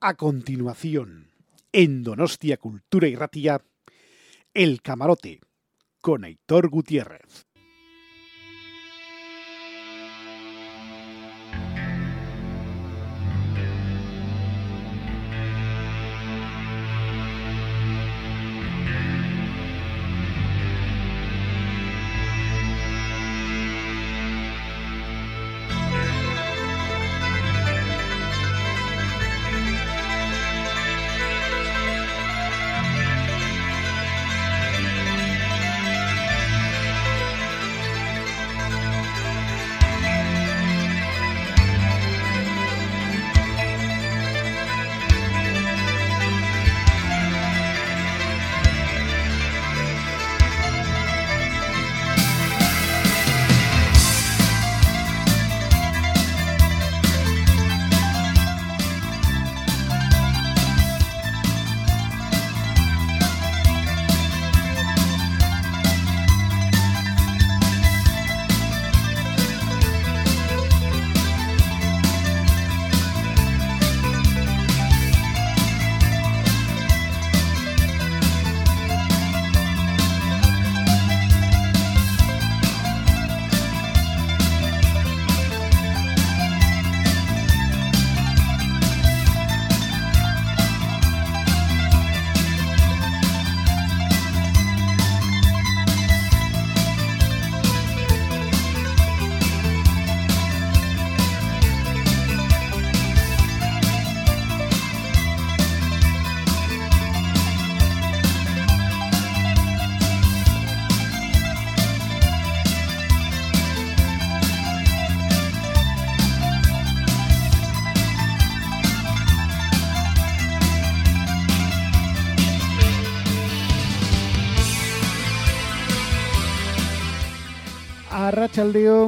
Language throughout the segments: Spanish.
A continuación, en Donostia Cultura y Ratilla, El Camarote, con Aitor Gutiérrez.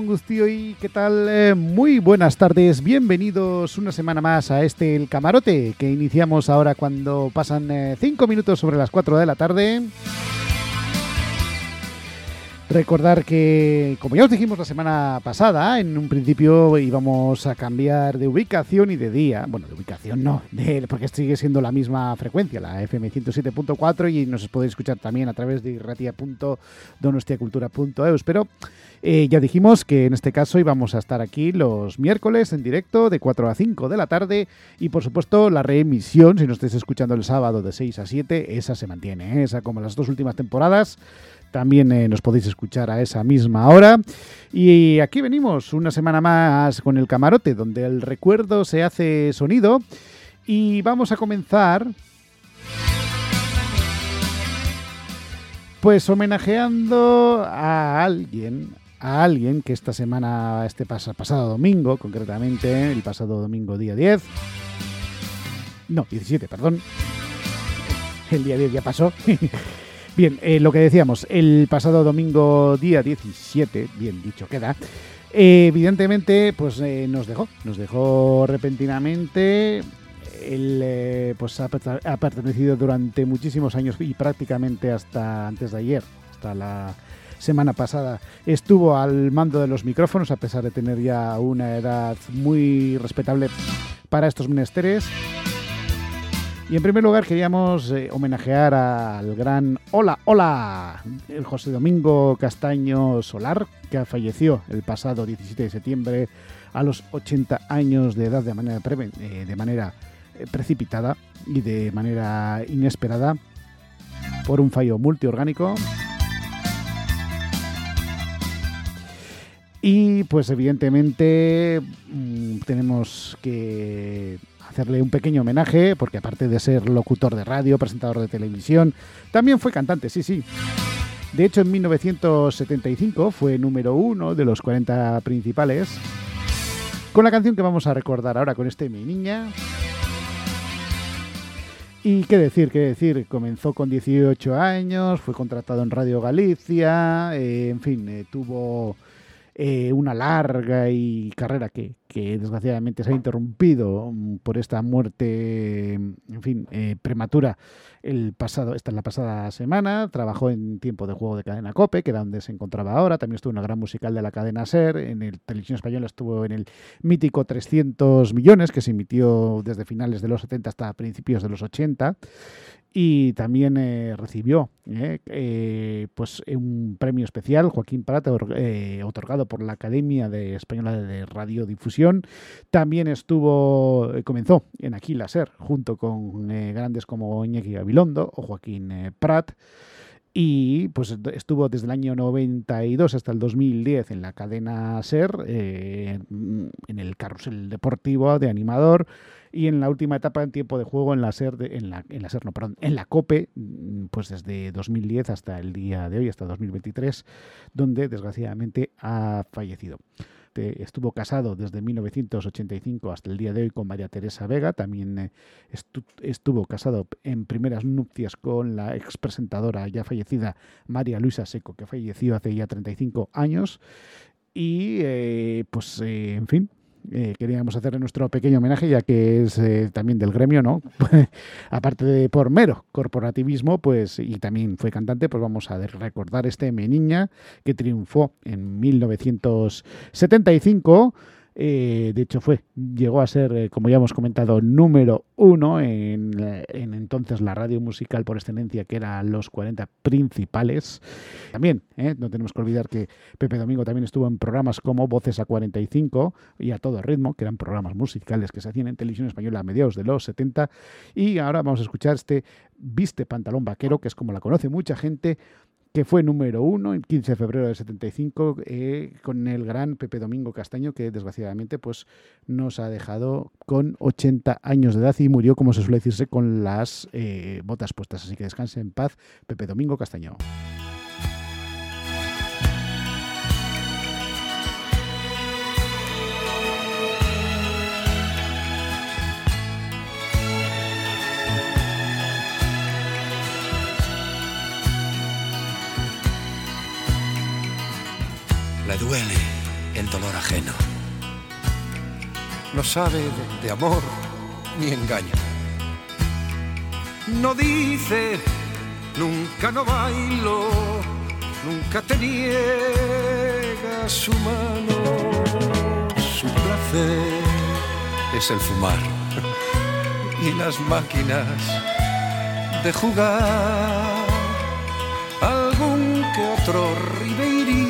Gustío y ¿qué tal? Eh, muy buenas tardes, bienvenidos una semana más a este El Camarote que iniciamos ahora cuando pasan 5 eh, minutos sobre las 4 de la tarde. Recordar que, como ya os dijimos la semana pasada, en un principio íbamos a cambiar de ubicación y de día. Bueno, de ubicación no, porque sigue siendo la misma frecuencia, la FM 107.4 y nos podéis escuchar también a través de irratia.donostiacultura.eus. Pero eh, ya dijimos que en este caso íbamos a estar aquí los miércoles en directo de 4 a 5 de la tarde y por supuesto la reemisión, si nos estáis escuchando el sábado de 6 a 7, esa se mantiene, ¿eh? esa como las dos últimas temporadas. También eh, nos podéis escuchar a esa misma hora. Y aquí venimos una semana más con el camarote, donde el recuerdo se hace sonido. Y vamos a comenzar pues homenajeando a alguien, a alguien que esta semana, este pasado domingo, concretamente, el pasado domingo día 10, no, 17, perdón, el día 10 ya pasó. bien, eh, lo que decíamos, el pasado domingo día 17, bien dicho queda, evidentemente pues eh, nos dejó, nos dejó repentinamente, él eh, pues ha, ha pertenecido durante muchísimos años y prácticamente hasta antes de ayer, hasta la semana pasada estuvo al mando de los micrófonos, a pesar de tener ya una edad muy respetable para estos menesteres. Y en primer lugar queríamos eh, homenajear al gran Hola, hola, el José Domingo Castaño Solar, que falleció el pasado 17 de septiembre a los 80 años de edad de manera, eh, de manera eh, precipitada y de manera inesperada por un fallo multiorgánico. Y pues evidentemente mm, tenemos que hacerle un pequeño homenaje, porque aparte de ser locutor de radio, presentador de televisión, también fue cantante, sí, sí. De hecho, en 1975 fue número uno de los 40 principales, con la canción que vamos a recordar ahora con este Mi Niña. Y qué decir, qué decir, comenzó con 18 años, fue contratado en Radio Galicia, eh, en fin, eh, tuvo eh, una larga y carrera que, desgraciadamente se ha interrumpido mm, por esta muerte, en fin, eh, prematura el pasado, esta es la pasada semana. Trabajó en tiempo de juego de cadena Cope, que era donde se encontraba ahora. También estuvo en la gran musical de la cadena Ser. En el televisión española estuvo en el mítico 300 millones, que se emitió desde finales de los 70 hasta principios de los 80 y también eh, recibió eh, eh, pues un premio especial Joaquín Prat otorgado por la Academia de Española de Radiodifusión. También estuvo comenzó en Aquí la Ser junto con grandes como Iñaki Gabilondo o Joaquín Prat. Y pues estuvo desde el año 92 hasta el 2010 en la cadena Ser en el carrusel deportivo de animador y en la última etapa en tiempo de juego en la SER, en, la, en la no, perdón, en la COPE, mm, pues desde 2010 hasta el día de hoy, hasta 2023, donde desgraciadamente ha fallecido estuvo casado desde 1985 hasta el día de hoy con María Teresa Vega, también eh, estuvo casado en primeras nupcias con la ex presentadora ya fallecida María Luisa Seco, que falleció hace ya 35 años. Y eh, pues, eh, en fin, eh, queríamos hacerle nuestro pequeño homenaje, ya que es eh, también del gremio, ¿no? Aparte de por mero corporativismo, pues, y también fue cantante, pues vamos a recordar este Meniña que triunfó en 1975 eh, de hecho, fue, llegó a ser, eh, como ya hemos comentado, número uno en, entonces la radio musical por excelencia, que era los 40 principales. También, eh, no tenemos que olvidar que Pepe Domingo también estuvo en programas como Voces a 45 y a todo ritmo, que eran programas musicales que se hacían en televisión española a mediados de los 70. Y ahora vamos a escuchar este Viste Pantalón Vaquero, que es como la conoce mucha gente, que fue número uno el 15 de febrero del 75 eh, con el gran Pepe Domingo Castaño, que desgraciadamente pues, nos ha dejado con 80 años de edad y murió, como se suele decirse, con las eh, botas puestas. Así que descanse en paz, Pepe Domingo Castaño. Le duele el dolor ajeno. No sabe de, amor ni engaño. No dice, nunca no bailo, nunca te niega su mano. Su placer es el fumar y las máquinas de jugar. Algún que otro ribeirí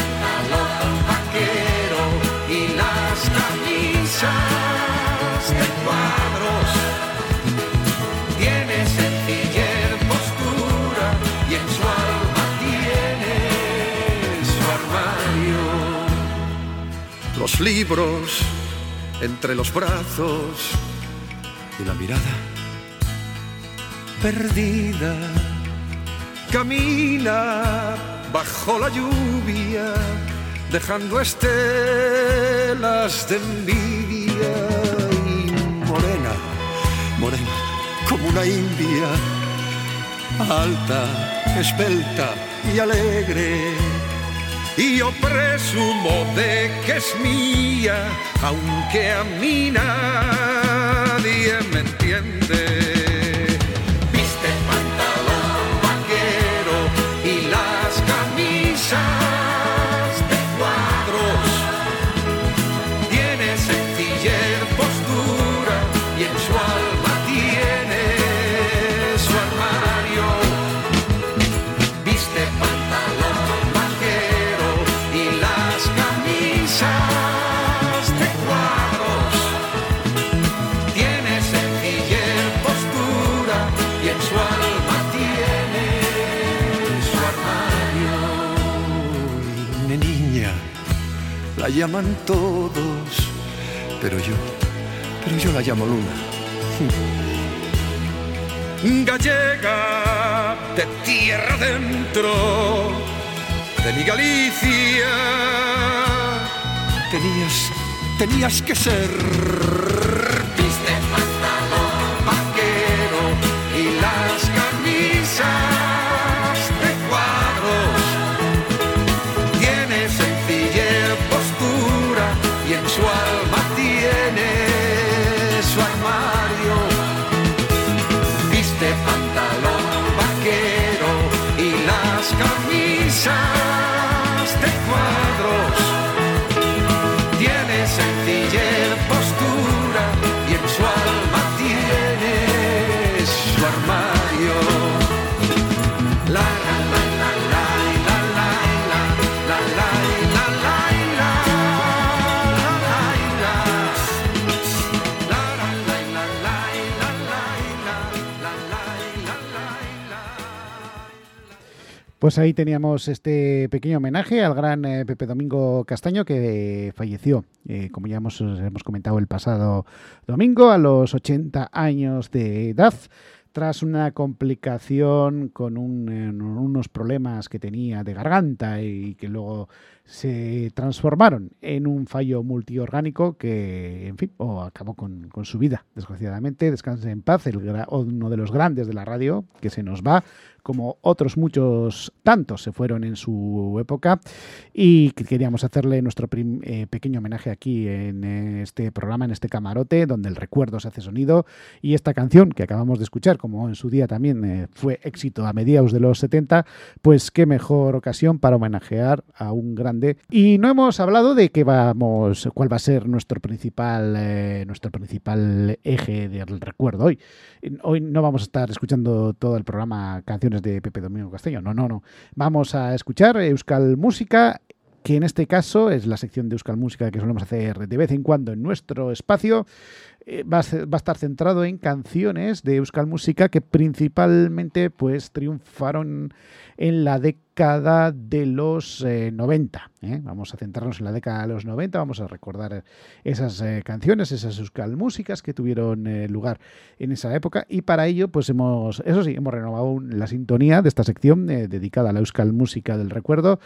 libros entre los brazos y la mirada perdida. Camina bajo la lluvia, dejando estelas de envidia y morena, morena, como una india, alta, esbelta y alegre y yo presumo de que es mía, aunque a mí nadie me entiende. Llaman todos, pero yo pero yo la llamo luna. Gallega de tierra dentro de mi Galicia, tenías, tenías que ser Pues ahí teníamos este pequeño homenaje al gran eh, Pepe Domingo Castaño que falleció, eh, como ya hemos, hemos comentado el pasado domingo, a los 80 años de edad tras una complicación con unos problemas que tenía de garganta y que luego se transformaron en un fallo multiorgánico que, en fin, acabó con, su vida, desgraciadamente. Descanse en paz, el, uno de los grandes de la radio que se nos va, como otros muchos tantos se fueron en su época y queríamos hacerle nuestro eh, pequeño homenaje aquí en este programa, en este camarote, donde el recuerdo se hace sonido y esta canción que acabamos de escuchar, como en su día también eh, fue éxito a mediados de los 70, pues qué mejor ocasión para homenajear a un grande. Y no hemos hablado de qué vamos, cuál va a ser nuestro principal, eh, nuestro principal eje del recuerdo hoy. Hoy no vamos a estar escuchando todo el programa canciones de Pepe Domingo Castello. No, no, no. Vamos a escuchar Euskal Música, que en este caso es la sección de Euskal Música que solemos hacer de vez en cuando en nuestro espacio. Eh, va, a estar centrado en canciones de Euskal Música que principalmente pues triunfaron en la década de los 90. Eh, ¿eh? Vamos a centrarnos en la década de los 90, vamos a recordar esas eh, canciones, esas Euskal músicas que tuvieron lugar en esa época y para ello pues hemos, eso sí, hemos renovado la sintonía de esta sección dedicada a la Euskal Música del Recuerdo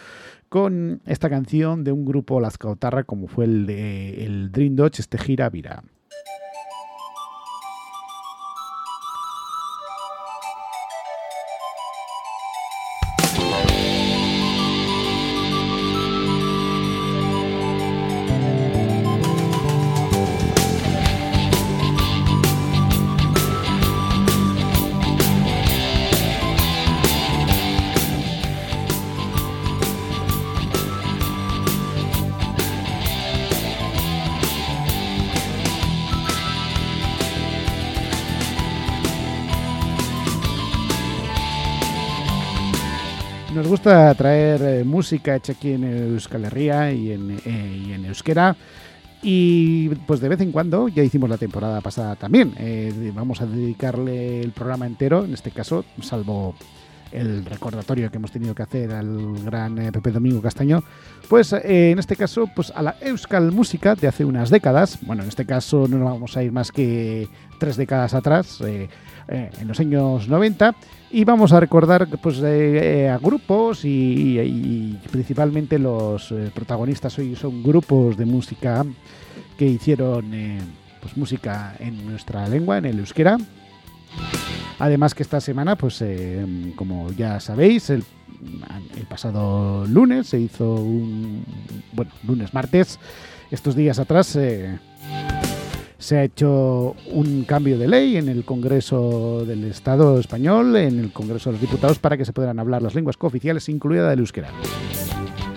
con esta canción de un grupo Lazcaotarra como fue el de el Dream Dodge, este Gira Vira. Gusta traer eh, música hecha aquí en Euskal Herria y en, eh, en, euskera. Y pues de vez en cuando, ya hicimos la temporada pasada también, eh, vamos a dedicarle el programa entero, en este caso, salvo el recordatorio que hemos tenido que hacer al gran Pepe Domingo Castaño, pues en este caso pues a la Euskal Música de hace unas décadas, bueno, en este caso no nos vamos a ir más que tres décadas atrás, en los años 90, y vamos a recordar pues, eh, a grupos y, principalmente los eh, protagonistas hoy son grupos de música que hicieron eh, pues, música en nuestra lengua, en el euskera. Además que esta semana, pues como ya sabéis, el, el, pasado lunes se hizo un... bueno, lunes, martes, estos días atrás se ha hecho un cambio de ley en el Congreso del Estado español, en el Congreso de los Diputados, para que se puedan hablar las lenguas cooficiales, incluida el euskera.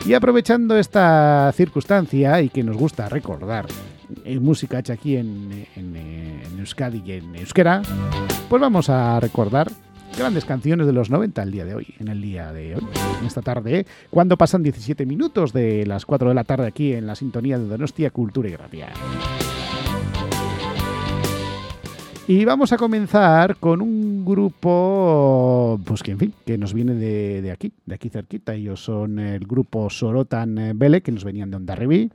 Y aprovechando esta circunstancia y que nos gusta recordar en música hecha aquí en, en, Euskadi y en euskera, pues vamos a recordar grandes canciones de los 90 el día de hoy, en el día de hoy, en esta tarde, cuando pasan 17 minutos de las 4 de la tarde aquí en la sintonía de Donostia Cultura y Gracia. Y vamos a comenzar con un grupo, pues que en fin, que nos viene de, de aquí, de aquí cerquita. Ellos son el grupo Sorotan Bele, que nos venían de Ondarribi.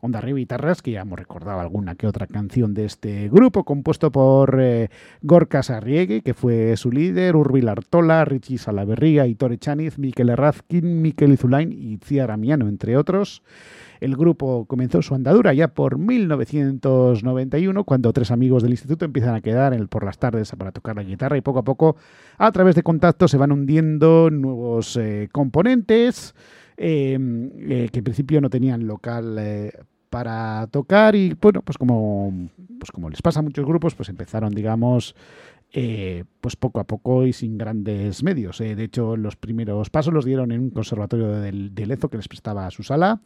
Onda Guitarras, que ya hemos recordado alguna que otra canción de este grupo, compuesto por eh, Gorka que fue su líder, Urbil Artola, Richie Salaverría, Tore Chaniz, Miquel Errazkin, Miquel Izulain y Ciara Miano, entre otros. El grupo comenzó su andadura ya por 1991, cuando tres amigos del instituto empiezan a quedar por las tardes para tocar la guitarra y poco a poco, a través de contactos, se van hundiendo nuevos eh, componentes em, eh, que en principio no tenían local eh, para tocar y bueno, pues pues como les pasa a muchos grupos, pues empezaron, digamos, eh, pues poco a poco y sin grandes medios. Eh. De hecho, los primeros pasos los dieron en un conservatorio de, de Lezo que les prestaba su sala.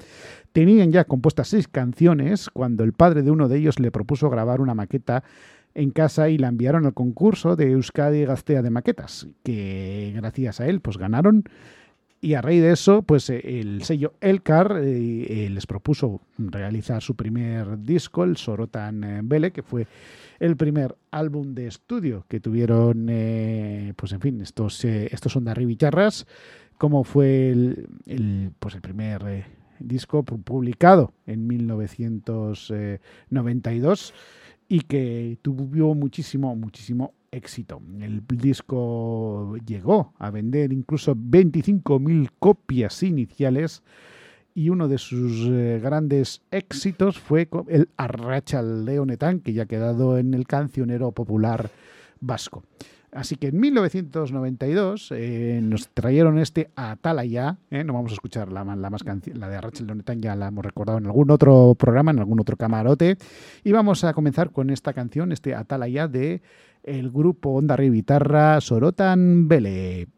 Tenían ya compuestas seis canciones cuando el padre de uno de ellos le propuso grabar una maqueta en casa y la enviaron al concurso de Euskadi Gastea de Maquetas, que gracias a él pues ganaron. Y a raíz de eso, pues eh, el sello Elcar les propuso realizar su primer disco, el Sorotan Vele, que fue el primer álbum de estudio que tuvieron, eh, pues en fin, estos, eh, estos son de Arribicharras, como fue el, pues el primer eh, disco publicado en 1992 y que tuvo muchísimo, muchísimo éxito. El disco llegó a vender incluso 25.000 copias iniciales y uno de sus eh, grandes éxitos fue el Arracha Leonetán, que ya ha quedado en el cancionero popular vasco. Así que en 1992 eh, nos trajeron este Atalaya, ¿eh? no vamos a escuchar la, la más la de Arracha Leonetán, ya la hemos recordado en algún otro programa, en algún otro camarote, y vamos a comenzar con esta canción, este Atalaya de el grupo Onda Guitarra Sorotan Bele.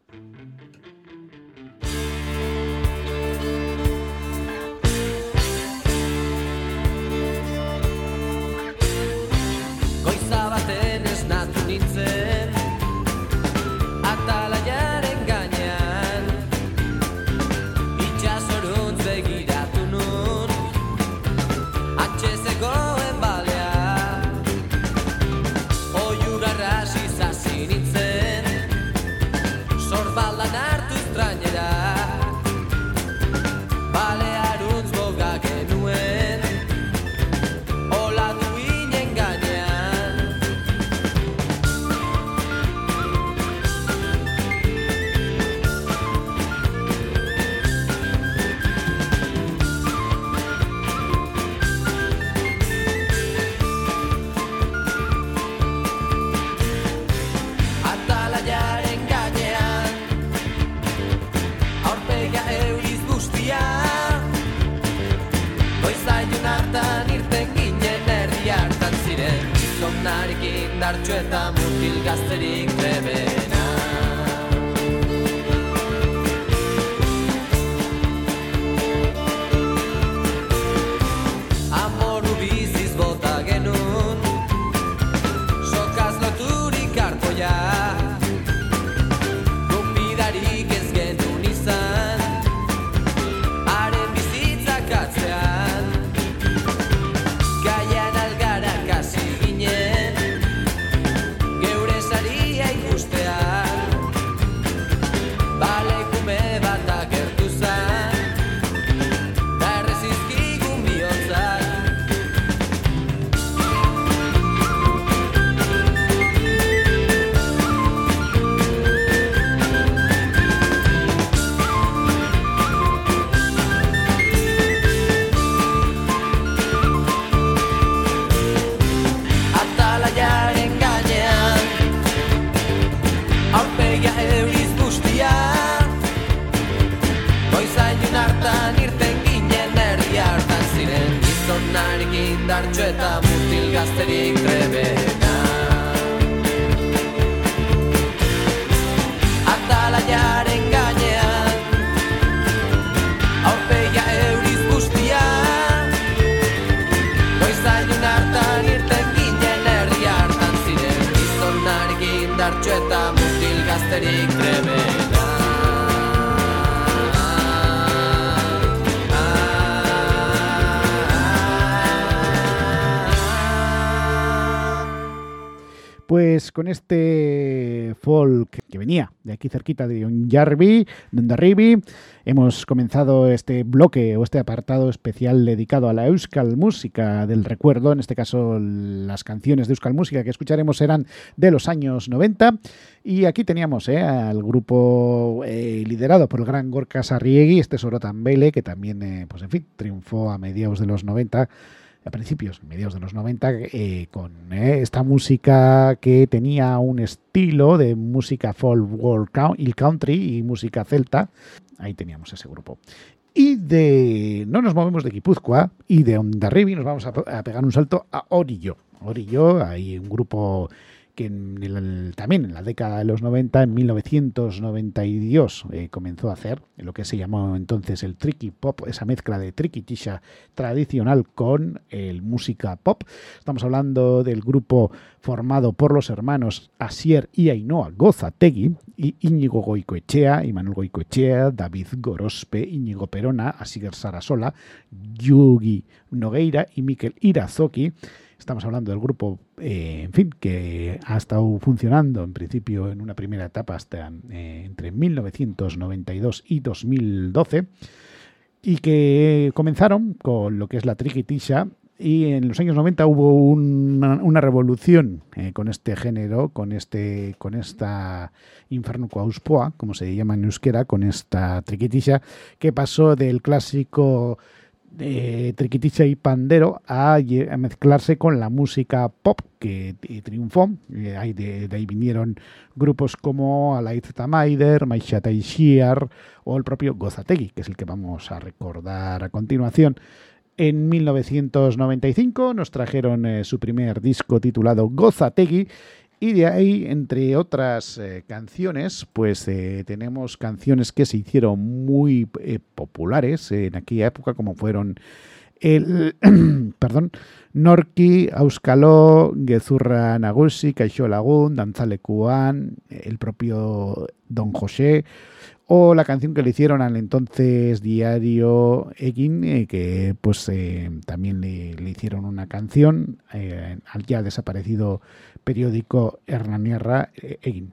Con este folk que venía de aquí cerquita de Onjarbi, de Ondarribi, Hemos comenzado este bloque o este apartado especial dedicado a la Euskal Música del recuerdo. En este caso, las canciones de Euskal Música que escucharemos serán de los años 90. Y aquí teníamos eh, al grupo eh, liderado por el gran Gorka Sarriegi, este Sorotan Bele, que también, eh, pues en fin, triunfó a mediados de los 90 a principios, mediados de los 90, eh, con eh, esta música que tenía un estilo de música folk world country y música celta. Ahí teníamos ese grupo. Y de no nos movemos de Guipúzcoa y de Ondarribi nos vamos a, a pegar un salto a Orillo. Orillo, hay un grupo que en también en la década de los 90, en 1992, eh, comenzó a hacer lo que se llamó entonces el tricky pop, esa mezcla de tricky tisha tradicional con el música pop. Estamos hablando del grupo formado por los hermanos Asier y Ainhoa Gozategui y Íñigo Goicoechea, Manuel Goicoechea, David Gorospe, Íñigo Perona, Asier Sarasola, Yugi Nogueira y Miquel Irazoki. Estamos hablando del grupo, eh, en fin, que ha estado funcionando en principio en una primera etapa hasta eh, entre 1992 y 2012 y que comenzaron con lo que es la triquitisha y en los años 90 hubo una, revolución eh, con este género, con este con esta Inferno Quauspoa, como se llama en euskera, con esta triquitisha, que pasó del clásico Triquiticha y Pandero a, mezclarse con la música pop que eh, triunfó. Eh, ahí de, ahí vinieron grupos como Alaid Tamaider, Maishata Ishiar o el propio Gozategui, que es el que vamos a recordar a continuación. En 1995 nos trajeron eh, su primer disco titulado Gozategui y de ahí, entre otras eh, canciones, pues eh, tenemos canciones que se hicieron muy eh, populares en aquella época, como fueron el, perdón, Norki, Auskaló, Gezurra Nagusi, Caixo Lagún, Danzale Kuan, el propio Don José, o la canción que le hicieron al entonces diario Egin, que pues también le, le, hicieron una canción eh, al ya desaparecido periódico Hernanierra Egin.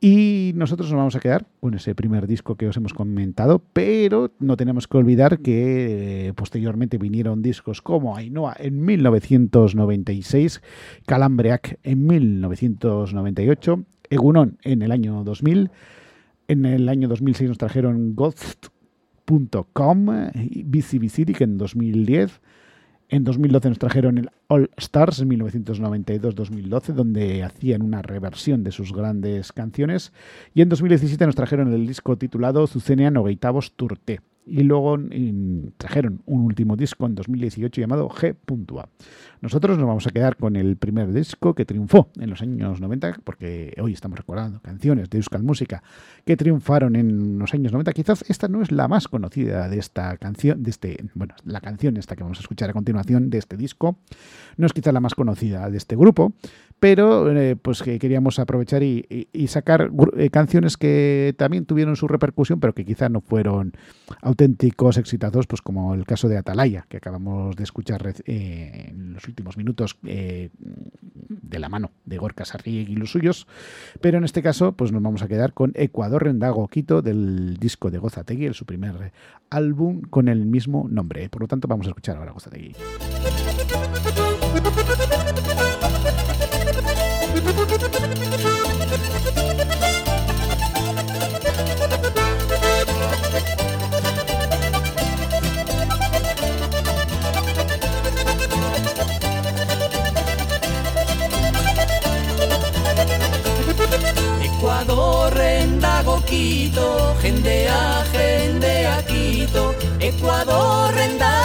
Y nosotros nos vamos a quedar con ese primer disco que os hemos comentado, pero no tenemos que olvidar que eh, posteriormente vinieron discos como Ainhoa en 1996, Calambreac en 1998, Egunon en el año 2000, en el año 2006 nos trajeron Ghost.com, BCB en 2010, en 2012 nos trajeron el All Stars en 1992-2012, donde hacían una reversión de sus grandes canciones. Y en 2017 nos trajeron el disco titulado Zucenia Nogueitavos Turte. Y luego en, trajeron un último disco en 2018 llamado G.A. Nosotros nos vamos a quedar con el primer disco que triunfó en los años 90, porque hoy estamos recordando canciones de Euskal Música que triunfaron en los años 90. Quizás esta no es la más conocida de esta canción, de este, bueno, la canción esta que vamos a escuchar a continuación de este disco, no es quizás la más conocida de este grupo, pero eh, pues que queríamos aprovechar y sacar eh, canciones que también tuvieron su repercusión, pero que quizás no fueron auténticos exitazos, pues como el caso de Atalaya, que acabamos de escuchar eh, en los últimos minutos eh, de la mano de Gorka Sarriegi y los suyos. Pero en este caso, pues nos vamos a quedar con Ecuador Rendago Quito del disco de Gozategui, el su primer álbum con el mismo nombre. Por lo tanto, vamos a escuchar ahora Gozategui. Ekuadorren dago kito, jendea, jendea kito Ekuadorren dago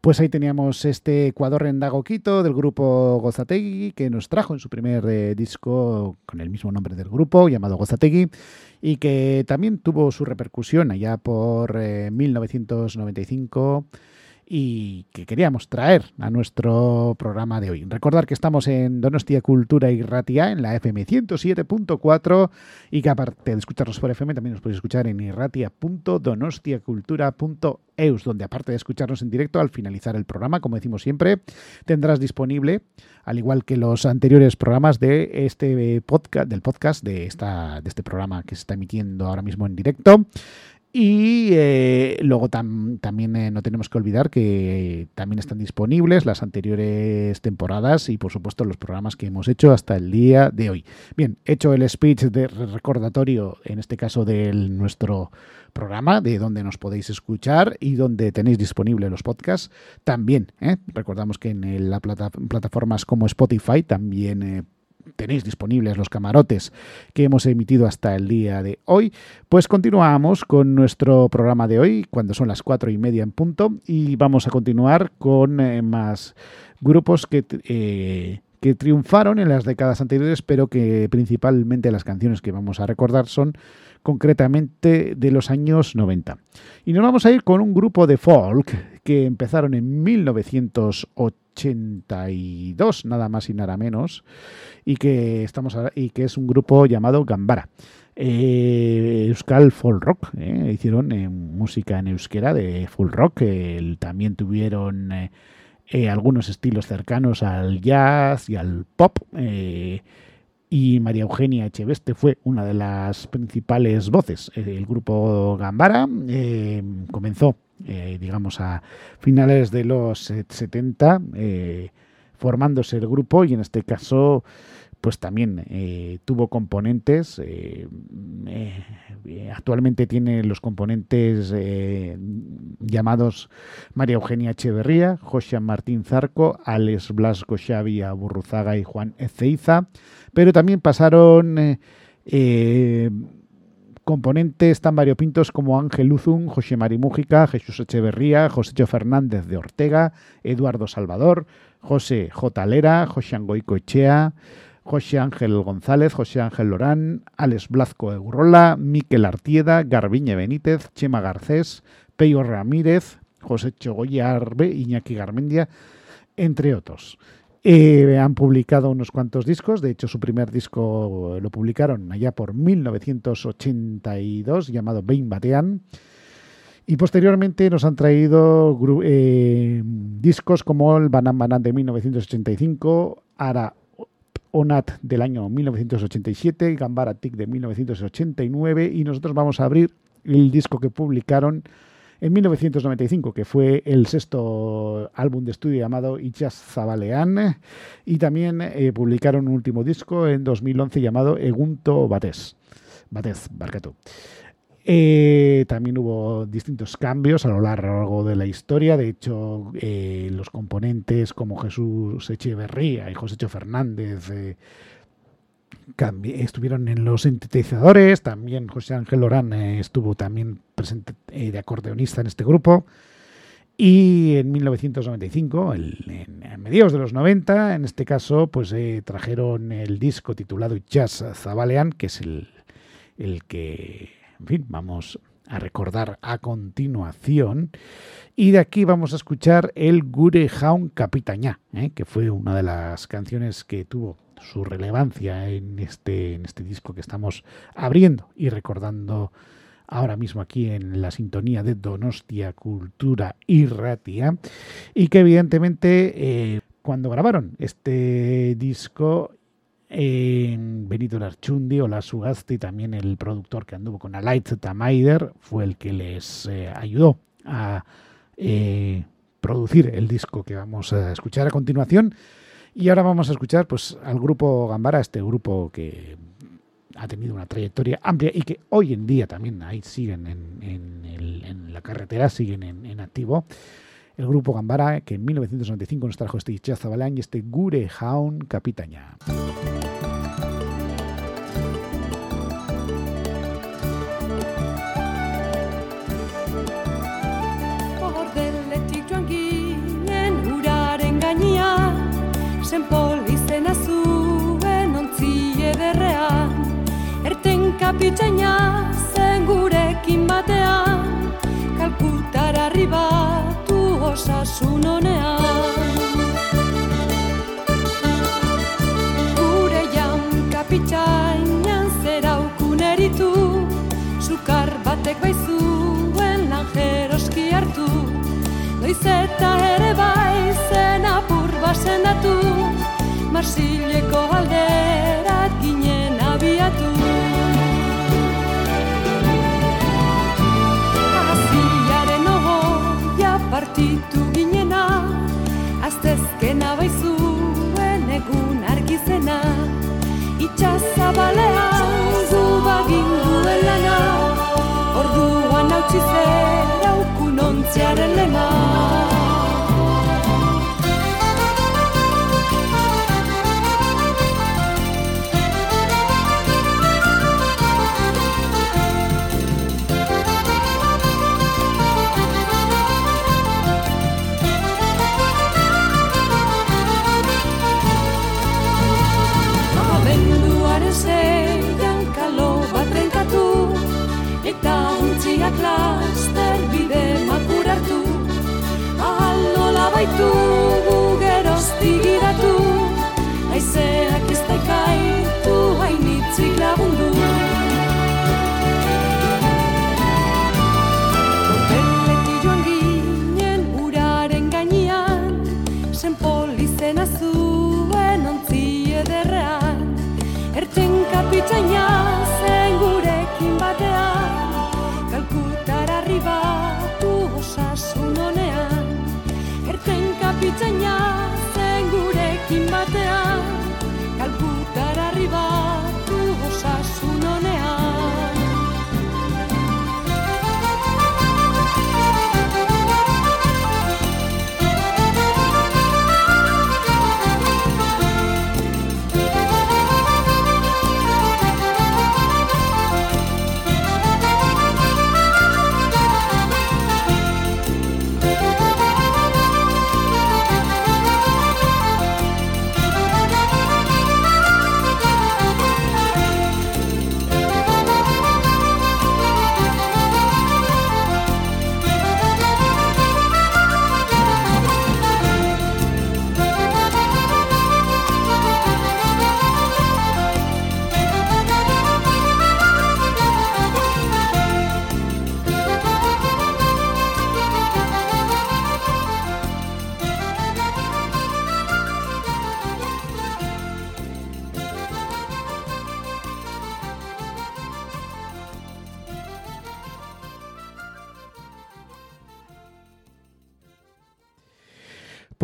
Pues ahí teníamos este Ecuador en Dagoquito del grupo Gozategui, que nos trajo en su primer eh, disco con el mismo nombre del grupo, llamado Gozategui, y que también tuvo su repercusión allá por eh, 1995 y que queríamos traer a nuestro programa de hoy. Recordar que estamos en Donostia Cultura y en la FM 107.4 y que aparte de escucharnos por FM también nos podéis escuchar en irratia.donostiacultura.eus donde aparte de escucharnos en directo al finalizar el programa, como decimos siempre, tendrás disponible al igual que los anteriores programas de este podcast del podcast de esta de este programa que se está emitiendo ahora mismo en directo y eh, luego tam, también eh, no tenemos que olvidar que también están disponibles las anteriores temporadas y por supuesto los programas que hemos hecho hasta el día de hoy. Bien, hecho el speech de recordatorio, en este caso de nuestro programa, de donde nos podéis escuchar y donde tenéis disponibles los podcasts, también ¿eh? recordamos que en la plata, plataformas como Spotify también eh, tenéis disponibles los camarotes que hemos emitido hasta el día de hoy, pues continuamos con nuestro programa de hoy, cuando son las cuatro y media en punto, y vamos a continuar con eh, más grupos que, eh, que triunfaron en las décadas anteriores, pero que principalmente las canciones que vamos a recordar son concretamente de los años 90. Y nos vamos a ir con un grupo de folk que empezaron en 1982, nada más y nada menos, y que, estamos y que es un grupo llamado Gambara. Eh, Euskal Folk Rock, eh, hicieron eh, música en euskera de full rock, también tuvieron algunos estilos cercanos al jazz y al pop. Y María Eugenia Echeveste fue una de las principales voces. Eh, El grupo Gambara eh, comenzó, eh, digamos, a finales de los eh, 70, eh, formándose el grupo y en este caso, pues también eh, tuvo componentes. eh, eh, actualmente tiene los componentes llamados María Eugenia Echeverría, José Martín Zarco, Alex Blasco Xavi Aburruzaga y Juan Ezeiza, pero también pasaron componentes tan variopintos como Ángel Uzun, José Mari Mújica, Jesús Echeverría, José Cho Fernández de Ortega, Eduardo Salvador, José J. Lera, José Angoico Echea, José Ángel González, José Ángel Lorán, Alex Blazco Eurrola, Miquel Artieda, Garbiñe Benítez, Chema Garcés, Peyo Ramírez, José Chogoya Arbe, Iñaki Garmendia, entre otros. Eh, han publicado unos cuantos discos, de hecho su primer disco lo publicaron allá por 1982 llamado Bein Batean y posteriormente nos han traído eh, discos como el Banan Banan de 1985, Ara Onat del año 1987, Gambara Tic de 1989 y nosotros vamos a abrir el disco que publicaron en 1995, que fue el sexto álbum de estudio llamado Ichas Zabalean, y también eh, publicaron un último disco en 2011 llamado Egunto Bates. Bates, Barcato. Eh, también hubo distintos cambios a lo largo de la historia. De hecho, eh, los componentes como Jesús Echeverría y José Echo Fernández eh, estuvieron en los sintetizadores. También José Ángel Lorán estuvo también presente de acordeonista en este grupo. Y en 1995, en, en, mediados de los 90, en este caso, pues trajeron el disco titulado Jazz Zabalean, que es el, el que en fin, vamos a recordar a continuación. Y de aquí vamos a escuchar el Gure Jaun Capitañá, ¿eh? que fue una de las canciones que tuvo su relevancia en este, en este disco que estamos abriendo y recordando ahora mismo aquí en la sintonía de Donostia Cultura y Ratia. Y que evidentemente eh, cuando grabaron este disco en Benito Larchundi o la Sugasti, también el productor que anduvo con Alight Tamaider, fue el que les eh, ayudó a eh, producir el disco que vamos a escuchar a continuación. Y ahora vamos a escuchar pues, al grupo Gambara, este grupo que ha tenido una trayectoria amplia y que hoy en día también ahí siguen en, en, la carretera, siguen en, activo el grupo Gambara, que en 1995 nos trajo este Ichazabalán y este Gure Jaun Capitaña. zen polizena zuen ontzi ederrean Erten kapitzaina zen gurekin batean Kalkutar arribatu osasun honean Gure jaun kapitzainan zeraukun eritu Zukar batek baizuen lan jeroski hartu. Noiz eta ere bai zen apur basen Marsileko ti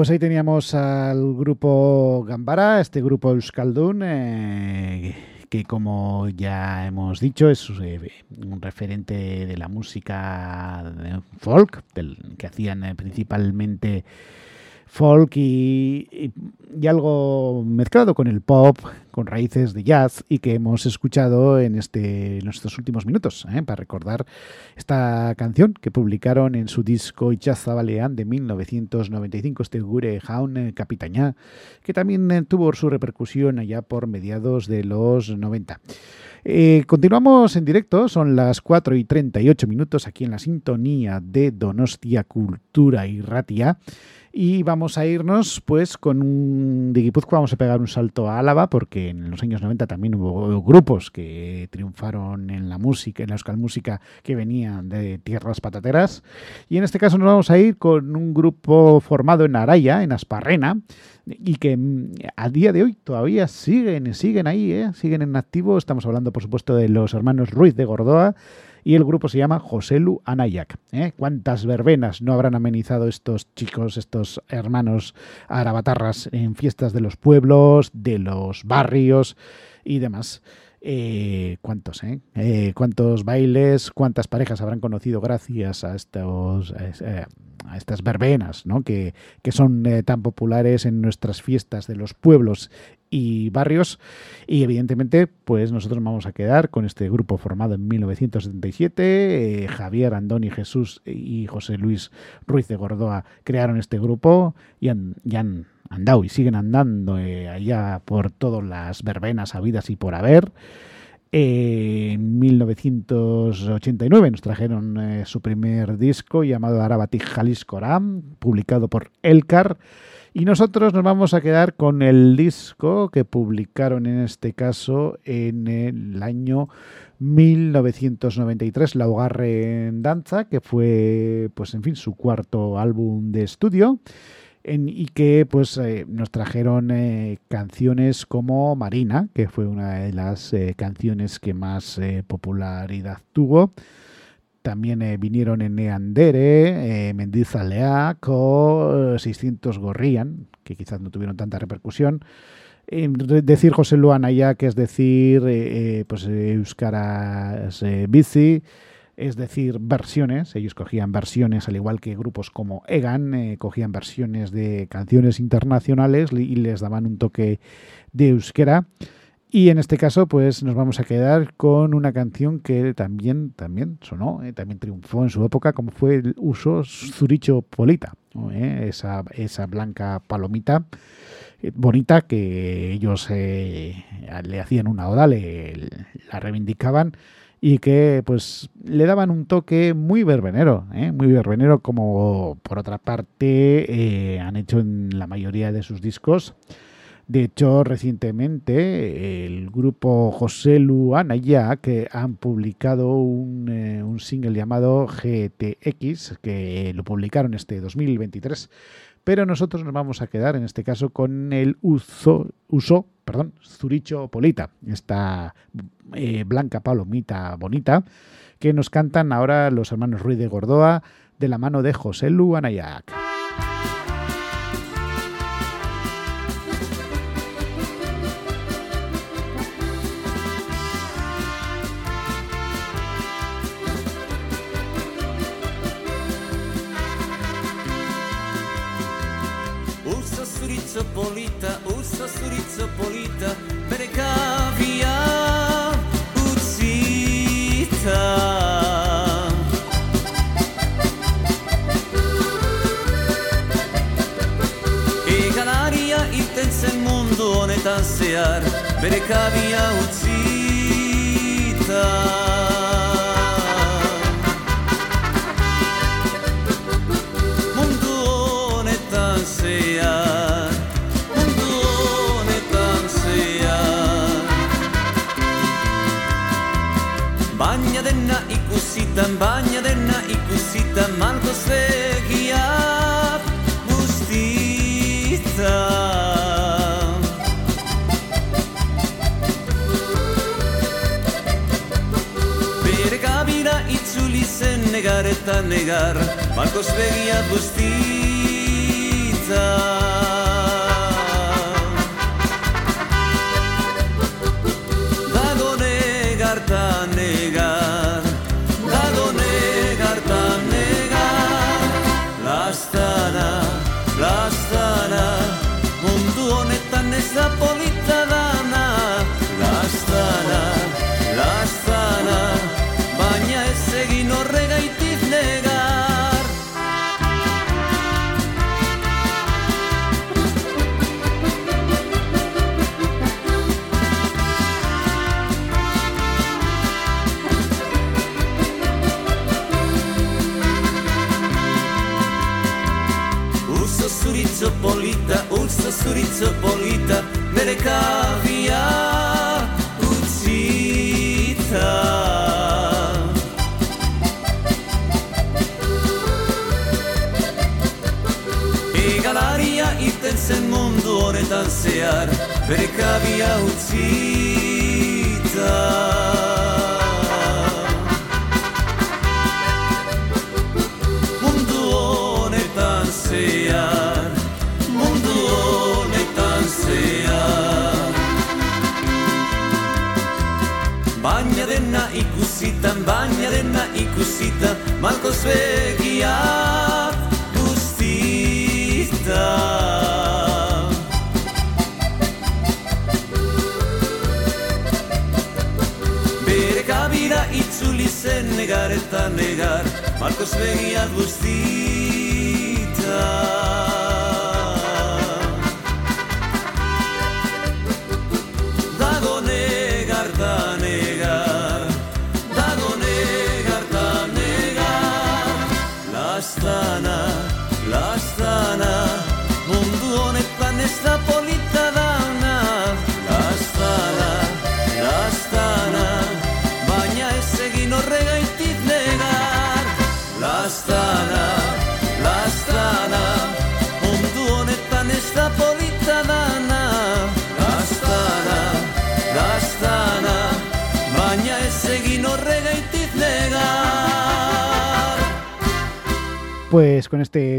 Pues ahí teníamos al grupo Gambara, este grupo Euskaldun, eh, que como ya hemos dicho es eh, un referente de la música folk, que hacían eh, principalmente folk y, algo mezclado con el pop, con raíces de jazz y que hemos escuchado en, este, en estos últimos minutos, ¿eh? para recordar esta canción que publicaron en su disco Jazz Balean de 1995, este Gure Jaun Capitañá, que también eh, tuvo su repercusión allá por mediados de los 90. Eh, continuamos en directo, son las 4 y 38 minutos aquí en la sintonía de Donostia Cultura y Ratia. Y vamos a irnos pues con un de vamos a pegar un salto a Álava, porque en los años 90 también hubo grupos que triunfaron en la música, en la Euskal Música, que venían de tierras patateras. Y en este caso nos vamos a ir con un grupo formado en Araya, en Asparrena, y que a día de hoy todavía siguen, siguen ahí, ¿eh? siguen en activo. Estamos hablando, por supuesto, de los hermanos Ruiz de Gordoa, y el grupo se llama Joselu Anayak. ¿eh? ¿Cuántas verbenas no habrán amenizado estos chicos, estos hermanos arabatarras en fiestas de los pueblos, de los barrios y demás? Eh, ¿Cuántos, eh? eh? ¿Cuántos bailes, cuántas parejas habrán conocido gracias a estos... A, a estas verbenas, ¿no? que, que son eh, tan populares en nuestras fiestas de los pueblos y barrios. Y evidentemente, pues nosotros vamos a quedar con este grupo formado en 1977. Eh, Javier, Andoni Jesús y José Luis Ruiz de Gordoa crearon este grupo y han, y han andado y siguen andando eh, allá por todas las verbenas habidas y por haber. En 1989 nos trajeron eh, su primer disco llamado Arabati Jalisco Ram, publicado por Elcar. Y nosotros nos vamos a quedar con el disco que publicaron en este caso en el año 1993, La Hogarre en Danza, que fue, pues en fin, su cuarto álbum de estudio. Y que pues eh, nos trajeron eh, canciones como Marina, que fue una de las eh, canciones que más popularidad tuvo. También vinieron en Neandere, Mendizaleak o 600 Gorrian, que quizás no tuvieron tanta repercusión. decir José Luana ya, que es decir, pues Euskaras Bici, es decir, versiones. Ellos cogían versiones, al igual que grupos como Egan, eh, cogían versiones de canciones internacionales y les daban un toque de euskera. Y en este caso, pues nos vamos a quedar con una canción que también, también sonó, eh, también triunfó en su época, como fue el uso Zuricho Polita, eh, esa, esa blanca palomita bonita que ellos le hacían una oda, le, la reivindicaban y que pues le daban un toque muy verbenero, ¿eh? muy verbenero como por otra parte eh, han hecho en la mayoría de sus discos. De hecho, recientemente el grupo José Luana ya que han publicado un, eh, un, single llamado GTX, que lo publicaron este 2023. Pero nosotros nos vamos a quedar en este caso con el uso, uso perdón, Zuricho Polita, esta eh, blanca palomita bonita, que nos cantan ahora los hermanos Ruiz de Gordoa de la mano de José Lu Anayac.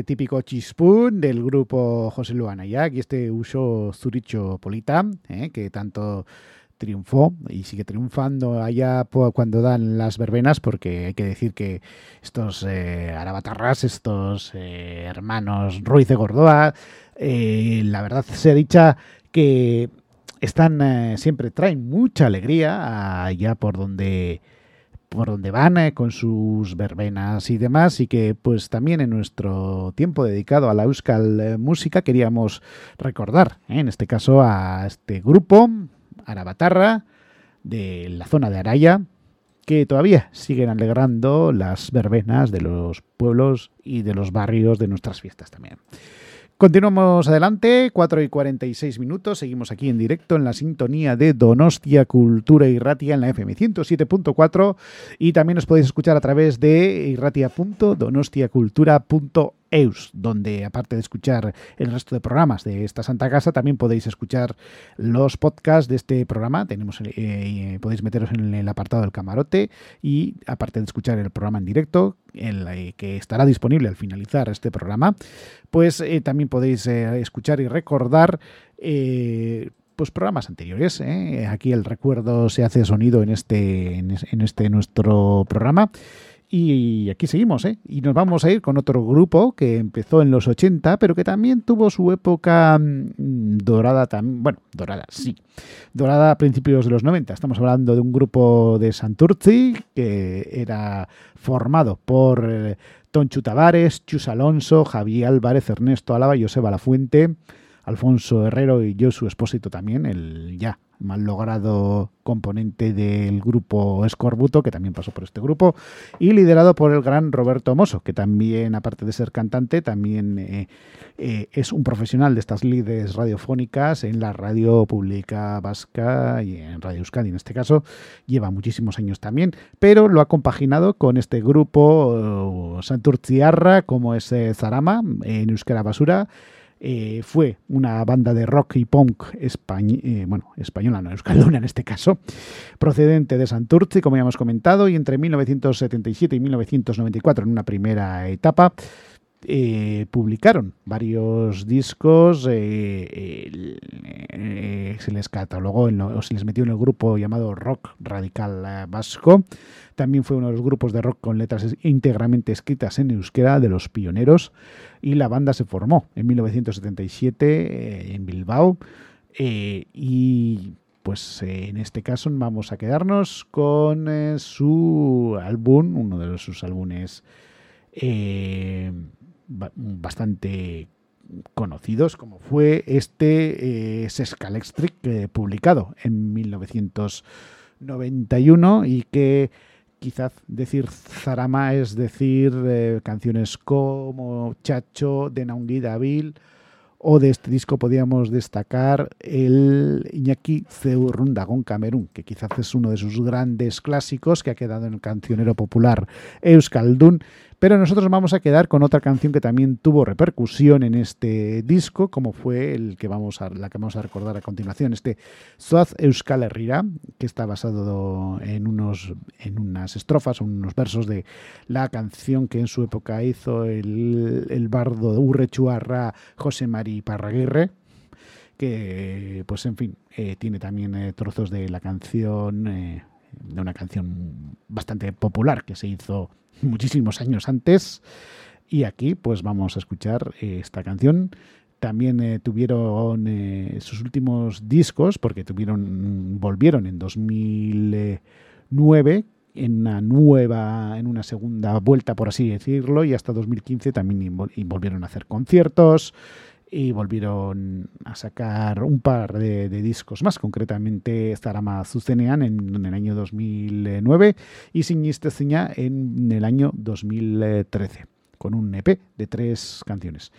Típico chispún del grupo José Luanayak y este uso Zuricho Polita, ¿eh? que tanto triunfó y sigue triunfando allá cuando dan las verbenas, porque hay que decir que estos eh, arabatarras, estos eh, hermanos Ruiz de Gordoa, eh, la verdad sea dicha que están siempre traen mucha alegría allá por donde por donde van con sus verbenas y demás y que pues también en nuestro tiempo dedicado a la Euskal eh, Música queríamos recordar, eh, en este caso a este grupo, Arabatarra, de la zona de Araya, que todavía siguen alegrando las verbenas de los pueblos y de los barrios de nuestras fiestas también. Continuamos adelante, 4 y 46 minutos. Seguimos aquí en directo en la sintonía de Donostia Cultura y Ratia en la FM 107.4 y también os podéis escuchar a través de irratia.donostiacultura.eus, donde aparte de escuchar el resto de programas de esta Santa Casa, también podéis escuchar los podcasts de este programa. Tenemos, eh, eh, podéis meteros en el apartado del camarote y aparte de escuchar el programa en directo, eh, que estará disponible al finalizar este programa, pues eh, también podéis escuchar y recordar pues programas anteriores. Aquí el recuerdo se hace sonido en este, en, es- en este nuestro programa. Y aquí seguimos, ¿eh? Y nos vamos a ir con otro grupo que empezó en los 80, pero que también tuvo su época mm, dorada. Bueno, dorada, sí. Dorada a principios de los 90. Estamos hablando de un grupo de Santurci que era formado por eh, Tonchu Tavares, Chus Alonso, Javier Álvarez, Ernesto Álava, Joseba Lafuente, Alfonso Herrero y Josu Espósito también, el ya mal logrado componente del grupo Escorbuto, que también pasó por este grupo, y liderado por el gran Roberto Mosso, que también, aparte de ser cantante, también eh, eh, es un profesional de estas lides radiofónicas en la radio pública vasca y en Radio Euskadi en este caso, lleva muchísimos años también, pero lo ha compaginado con este grupo eh, Santurciarra, como es Zarama, en Euskera Basura, eh, fue una banda de rock y punk eh, bueno, española, no euskalduna en este caso, procedente de Santurce, como ya hemos comentado, y entre 1977 y 1994, en una primera etapa, eh, publicaron varios discos, eh, eh, se les catalogó o se les metió en el grupo llamado Rock Radical Vasco. También fue uno de los grupos de rock con letras íntegramente escritas en euskera de los pioneros y la banda se formó en 1977 eh, en Bilbao y pues en este caso vamos a quedarnos con su álbum, uno de sus álbumes bastante conocidos, como fue este eh, Sescalextric, eh, publicado en 1991 y que quizás decir Zarama es decir eh, canciones como Chacho, de Naungui Dabil o de este disco podríamos destacar el Iñaki Zeurrundagón Camerún, que quizás es uno de sus grandes clásicos que ha quedado en el cancionero popular Euskaldun. Pero nosotros nos vamos a quedar con otra canción que también tuvo repercusión en este disco, como fue el que vamos a, la que vamos a recordar a continuación, este Zoaz Euskal Herrira, que está basado en, unos, en unas estrofas, unos versos de la canción que en su época hizo el, el bardo Urrechuarra José Mari Parraguirre, que, pues en fin, eh, tiene también eh, trozos de la canción, eh, de una canción bastante popular que se hizo muchísimos años antes. Y aquí, pues vamos a escuchar eh, esta canción. También eh, tuvieron eh, sus últimos discos, porque tuvieron, volvieron en 2009 en una nueva, en una segunda vuelta, por así decirlo, y hasta 2015 también volvieron a hacer conciertos y volvieron a sacar un par de, discos más, concretamente Zarama Zuzenean en, el año 2009 y Sinisteciña en el año 2013 con un EP de tres canciones.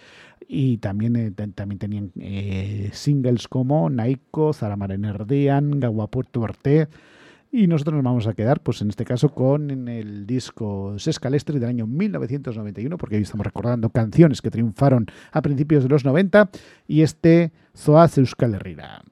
Y también, eh, también tenían eh, singles como Naiko, Zaramaren Erdean, Gaua Puerto Arte. Y nosotros nos vamos a quedar, pues en este caso, con el disco Sescalestri del año 1991, porque hoy estamos recordando canciones que triunfaron a principios de los 90, y este Zoaz Euskal Herrira.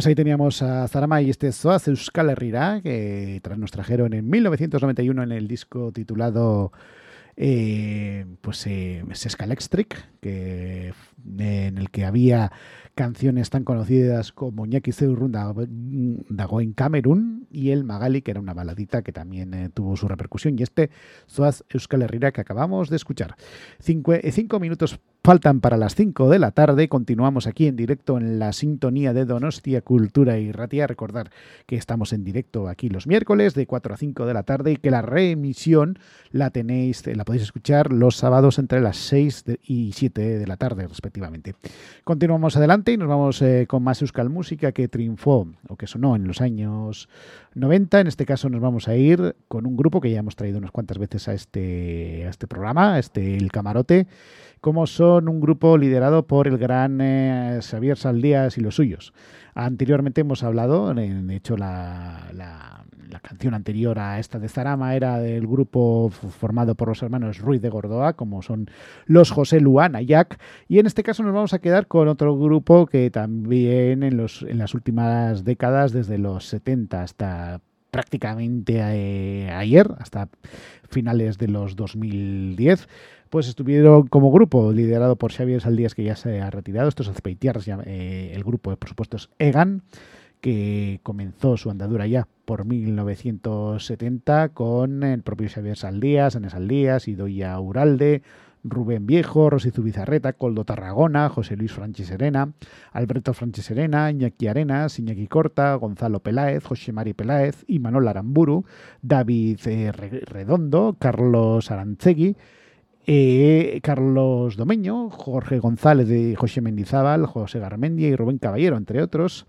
Pues ahí teníamos a Zarama y este Zoaz Euskal Herrira, que nos trajeron en 1991 en el disco titulado eh, pues eh, que en el que había canciones tan conocidas como Ñaki Zeurrun Dago en Camerún y el Magali, que era una baladita que también eh, tuvo su repercusión, y este Zoaz Euskal Herrira que acabamos de escuchar. Eh, cinco minutos faltan para las 5 de la tarde. Continuamos aquí en directo en la sintonía de Donostia Cultura y Ratia. Recordar que estamos en directo aquí los miércoles de 4 a 5 de la tarde y que la reemisión la tenéis, la podéis escuchar los sábados entre las 6 de- y 7 de la tarde, respectivamente. Continuamos adelante y nos vamos eh, con más Euskal Música que triunfó o que sonó en los años 90. En este caso nos vamos a ir con un grupo que ya hemos traído unas cuantas veces a este, a este programa, este El Camarote, como son un grupo liderado por el gran eh, Xavier Saldías y los suyos. Anteriormente hemos hablado, de hecho la, la- canción anterior a esta de Zarama era del grupo formado por los hermanos Ruiz de Gordoa, como son los José Luana Jack, y en este caso nos vamos a quedar con otro grupo que también en, los, en las últimas décadas, desde los 70 hasta prácticamente eh, ayer, hasta finales de los 2010, pues estuvieron como grupo liderado por Xavier Saldías, que ya se ha retirado. Estos Azpeitiarras, ya, eh, el grupo, por supuesto, es Egan, que comenzó su andadura ya por 1970 con el propio Xavier Saldías, Ana Saldías, Idoia Uralde, Rubén Viejo, Rosy Zubizarreta, Coldo Tarragona, José Luis Franchi Serena, Alberto Franchi Serena, Iñaki Arenas, Iñaki Corta, Gonzalo Peláez, José Mari Peláez, Imanol Aramburu, David eh, Re- Redondo, Carlos Arantzegui, eh, Carlos Domeño, Jorge González de José Mendizábal, José Garmendia y Rubén Caballero, entre otros.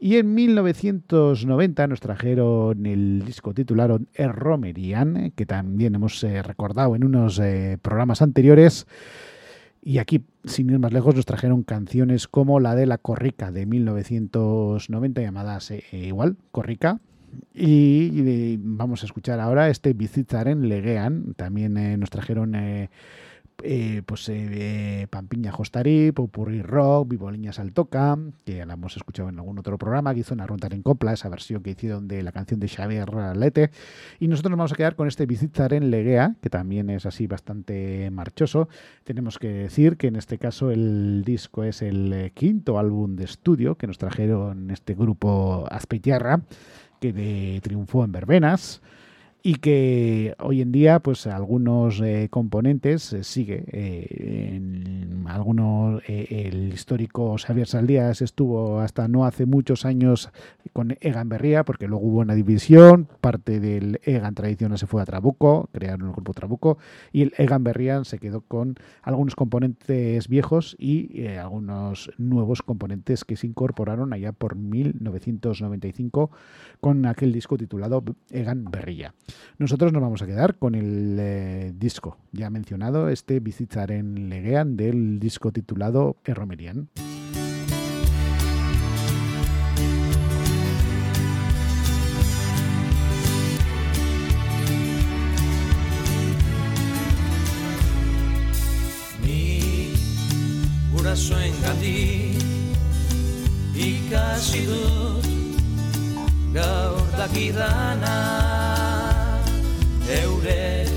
Y en 1990 nos trajeron el disco titulado El Romerian, que también hemos eh, recordado en unos eh, programas anteriores. Y aquí, sin ir más lejos, nos trajeron canciones como la de La Corrica de 1990, llamadas eh, eh, igual, Corrica. Y, vamos a escuchar ahora este Bizitzaren Legean. También eh, nos trajeron eh, eh, pues eh, eh, Pampiña Jostari, Popurri Rock, Vivoliña Saltoca, que la hemos escuchado en algún otro programa, que hizo una ronda en copla, esa versión que hicieron de la canción de Xavier Lete. Y nosotros nos vamos a quedar con este Bizitzaren Legea, que también es así bastante marchoso. Tenemos que decir que en este caso el disco es el quinto álbum de estudio que nos trajeron este grupo Azpeitiarra, que de- triunfó en Verbenas y que hoy en día pues algunos eh, componentes eh, sigue eh, algunos el histórico Xavier Saldías estuvo hasta no hace muchos años con Egan Berría porque luego hubo una división parte del Egan tradicional se fue a Trabuco crearon el grupo Trabuco y el Egan Berrian se quedó con algunos componentes viejos y algunos nuevos componentes que se incorporaron allá por 1995 con aquel disco titulado Egan Berria. Nosotros nos vamos a quedar con el eh, disco ya mencionado, este Bizitzaren Legean del disco titulado Erromerian. Ni gurasoen gati ikasi dut gaur dakidana eurek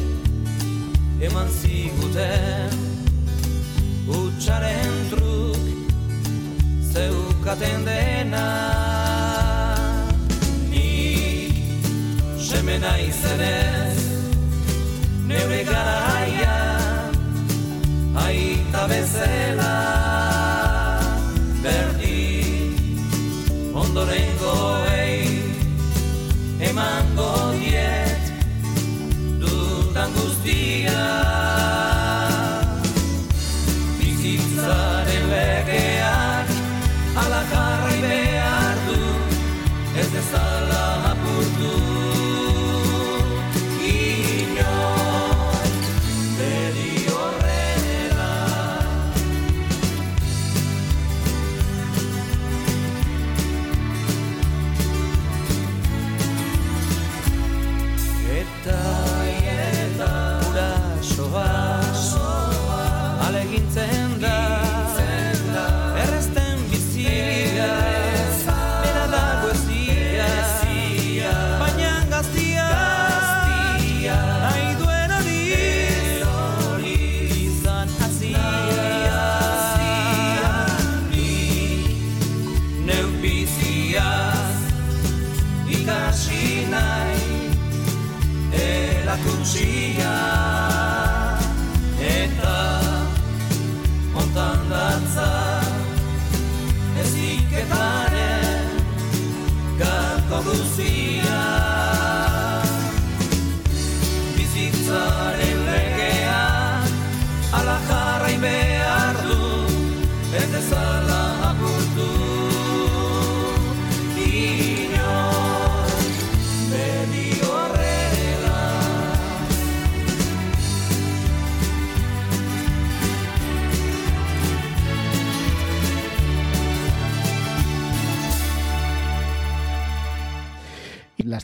eman ziguten utxaren truk zeukaten dena. Nik semena izenez neure garaia aita bezala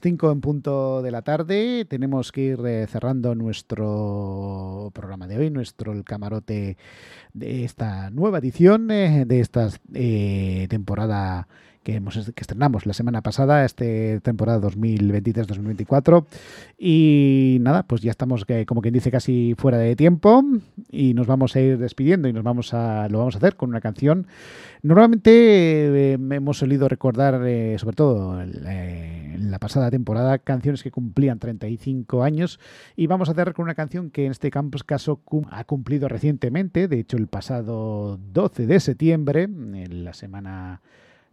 5 en punto de la tarde. Tenemos que ir eh, cerrando nuestro programa de hoy, nuestro el camarote de esta nueva edición eh, de esta eh, temporada que, hemos, que estrenamos la semana pasada, esta temporada 2023-2024. Y nada, pues ya estamos, como quien dice, casi fuera de tiempo y nos vamos a ir despidiendo y nos vamos a, lo vamos a hacer con una canción. Normalmente eh, hemos solido recordar, eh, sobre todo eh, en la pasada temporada, canciones que cumplían 35 años y vamos a hacer con una canción que en este caso ha cumplido recientemente, de hecho el pasado 12 de septiembre, en la semana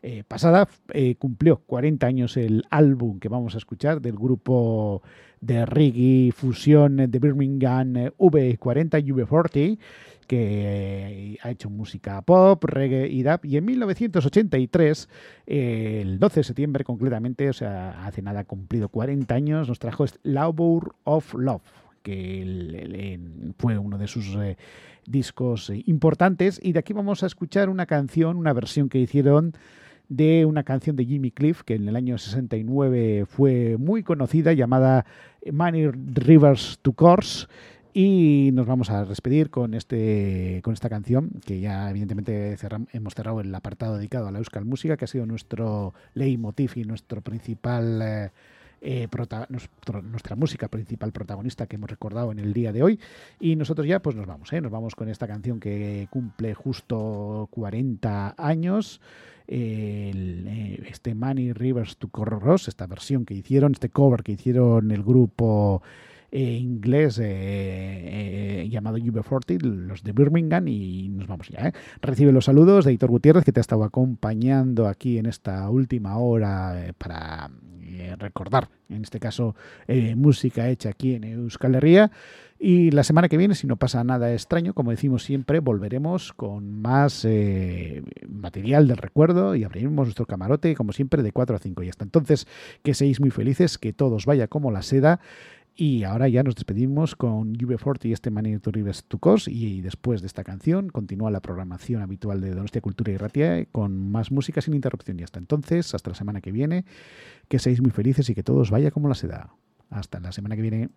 eh, pasada eh, cumplió 40 años el álbum que vamos a escuchar del grupo de reggae fusión de Birmingham V40 V40 que ha hecho música pop, reggae y rap. Y en 1983 el 12 de septiembre concretamente, o sea, hace nada cumplido 40 años, nos trajo Labour of Love que fue uno de sus eh, discos importantes. Y de aquí vamos a escuchar una canción, una versión que hicieron de una canción de Jimmy Cliff que en el año 69 fue muy conocida llamada Money Rivers to Course y nos vamos a despedir con este con esta canción que ya evidentemente hemos cerrado el apartado dedicado a la Euskal Música que ha sido nuestro leitmotiv y nuestro principal eh, eh, nuestra música principal protagonista que hemos recordado en el día de hoy. Y nosotros ya pues nos vamos, ¿eh? nos vamos con esta canción que cumple justo 40 años. Eh, este Money Rivers to Ross, esta versión que hicieron, este cover que hicieron el grupo eh, inglés eh, llamado UB40, los de Birmingham, y nos vamos ya. Recibe los saludos de Hitor Gutiérrez, que te ha estado acompañando aquí en esta última hora para recordar, en este caso, música hecha aquí en Euskal Herria. Y la semana que viene, si no pasa nada extraño, como decimos siempre, volveremos con más eh, material del recuerdo y abriremos nuestro camarote, como siempre, de 4 a 5. Y hasta entonces, que seáis muy felices, que todos vaya como la seda. Y ahora ya nos despedimos con Juve Forte y este Manito Rives Tucos. Y después de esta canción continúa la programación habitual de Donostia Cultura y Ratia con más música sin interrupción. Y hasta entonces, hasta la semana que viene, que seáis muy felices y que todos vaya como la seda. Hasta la semana que viene.